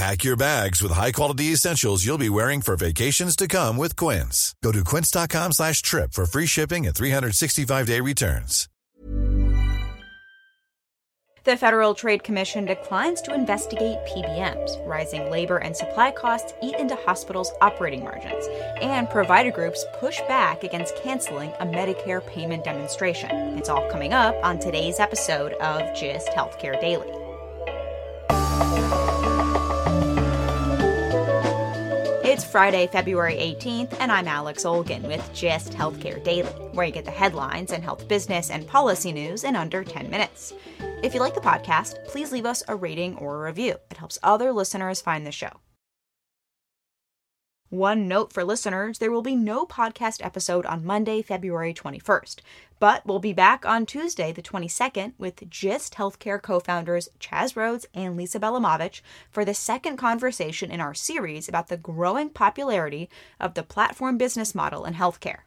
Pack your bags with high-quality essentials you'll be wearing for vacations to come with Quince. Go to quince.com slash trip for free shipping and 365-day returns. The Federal Trade Commission declines to investigate PBMs. Rising labor and supply costs eat into hospitals' operating margins, and provider groups push back against canceling a Medicare payment demonstration. It's all coming up on today's episode of GIST Healthcare Daily. Friday, February 18th, and I'm Alex Olgin with GIST Healthcare Daily, where you get the headlines and health business and policy news in under 10 minutes. If you like the podcast, please leave us a rating or a review. It helps other listeners find the show. One note for listeners there will be no podcast episode on Monday, February 21st, but we'll be back on Tuesday, the 22nd, with GIST Healthcare co founders Chas Roades and Lisa Bielamowicz for the second conversation in our series about the growing popularity of the platform business model in healthcare.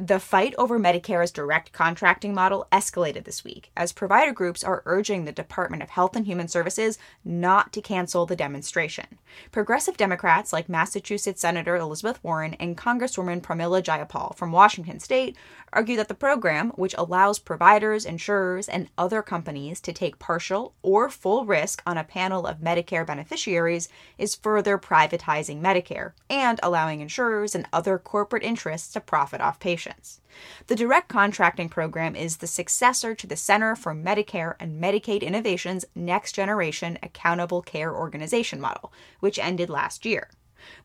The fight over Medicare's direct contracting model escalated this week as provider groups are urging the Department of Health and Human Services not to cancel the demonstration. Progressive Democrats like Massachusetts Senator Elizabeth Warren and Congresswoman Pramila Jayapal from Washington state argue that the program, which allows providers, insurers, and other companies to take partial or full risk on a panel of Medicare beneficiaries, is further privatizing Medicare and allowing insurers and other corporate interests to profit off patients. The Direct Contracting Program is the successor to the Center for Medicare and Medicaid Innovation's Next Generation Accountable Care Organization model, which ended last year.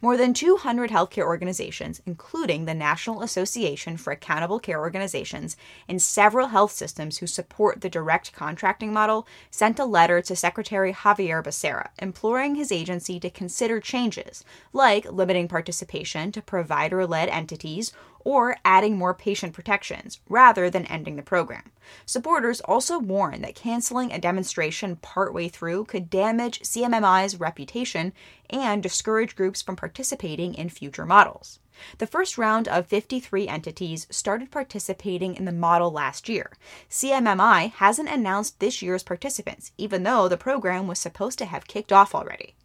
More than 200 healthcare organizations, including the National Association for Accountable Care Organizations and several health systems who support the direct contracting model, sent a letter to Secretary Xavier Becerra imploring his agency to consider changes, like limiting participation to provider led entities or adding more patient protections rather than ending the program. Supporters also warn that canceling a demonstration partway through could damage CMMI's reputation and discourage groups from participating in future models. The first round of 53 entities started participating in the model last year. CMMI hasn't announced this year's participants, even though the program was supposed to have kicked off already.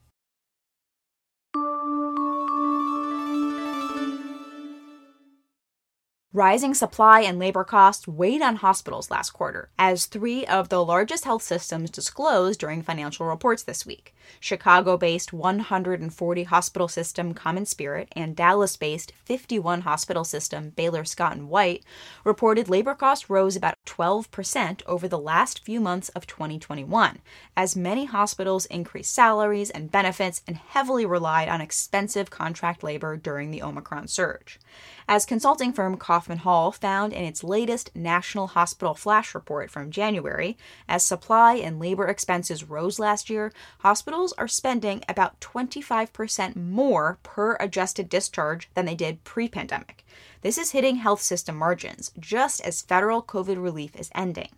Rising supply and labor costs weighed on hospitals last quarter, as three of the largest health systems disclosed during financial reports this week. Chicago based 140 hospital system CommonSpirit and Dallas based 51 hospital system Baylor Scott and White reported labor costs rose about 12% over the last few months of 2021, as many hospitals increased salaries and benefits and heavily relied on expensive contract labor during the Omicron surge. As consulting firm Kaufman Hall found in its latest National Hospital Flash Report from January, as supply and labor expenses rose last year, hospitals are spending about 25% more per adjusted discharge than they did pre pandemic. This is hitting health system margins just as federal COVID relief is ending.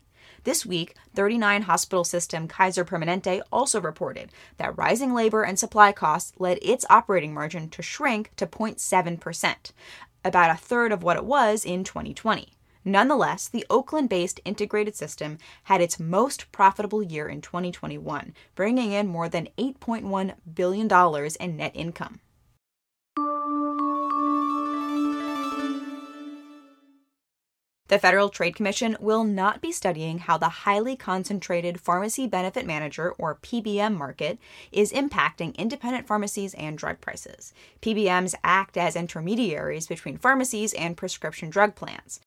This week, 39 hospital system Kaiser Permanente also reported that rising labor and supply costs led its operating margin to shrink to 0.7%, about a third of what it was in 2020. Nonetheless, the Oakland based integrated system had its most profitable year in 2021, bringing in more than $8.1 billion in net income. The Federal Trade Commission will not be studying how the highly concentrated pharmacy benefit manager, or PBM, market is impacting independent pharmacies and drug prices. PBMs act as intermediaries between pharmacies and prescription drug plans.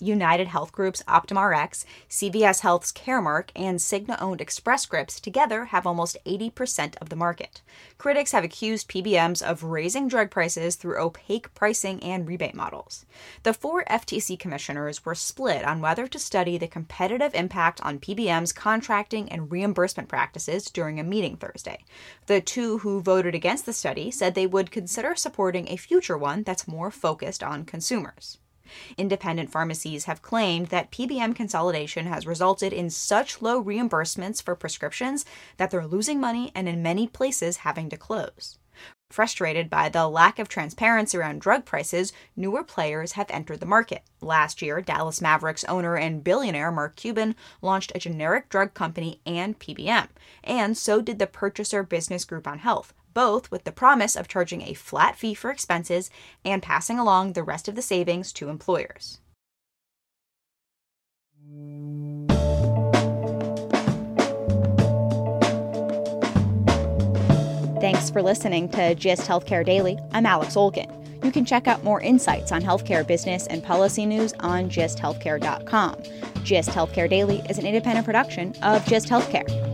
United Health Group's OptumRx, CVS Health's Caremark, and Cigna owned Express Scripts together have almost 80% of the market. Critics have accused PBMs of raising drug prices through opaque pricing and rebate models. The four FTC commissioners were split on whether to study the competitive impact on PBMs' contracting and reimbursement practices during a meeting Thursday. The two who voted against the study said they would consider supporting a future one that's more focused on consumers. Independent pharmacies have claimed that PBM consolidation has resulted in such low reimbursements for prescriptions that they're losing money and in many places having to close. Frustrated by the lack of transparency around drug prices, newer players have entered the market. Last year, Dallas Mavericks owner and billionaire Mark Cuban launched a generic drug company and PBM, and so did the Purchaser Business Group on Health, both with the promise of charging a flat fee for expenses and passing along the rest of the savings to employers. Thanks for listening to GIST Healthcare Daily. I'm Alex Olgin. You can check out more insights on healthcare business and policy news on gisthealthcare.com. GIST Healthcare Daily is an independent production of GIST Healthcare.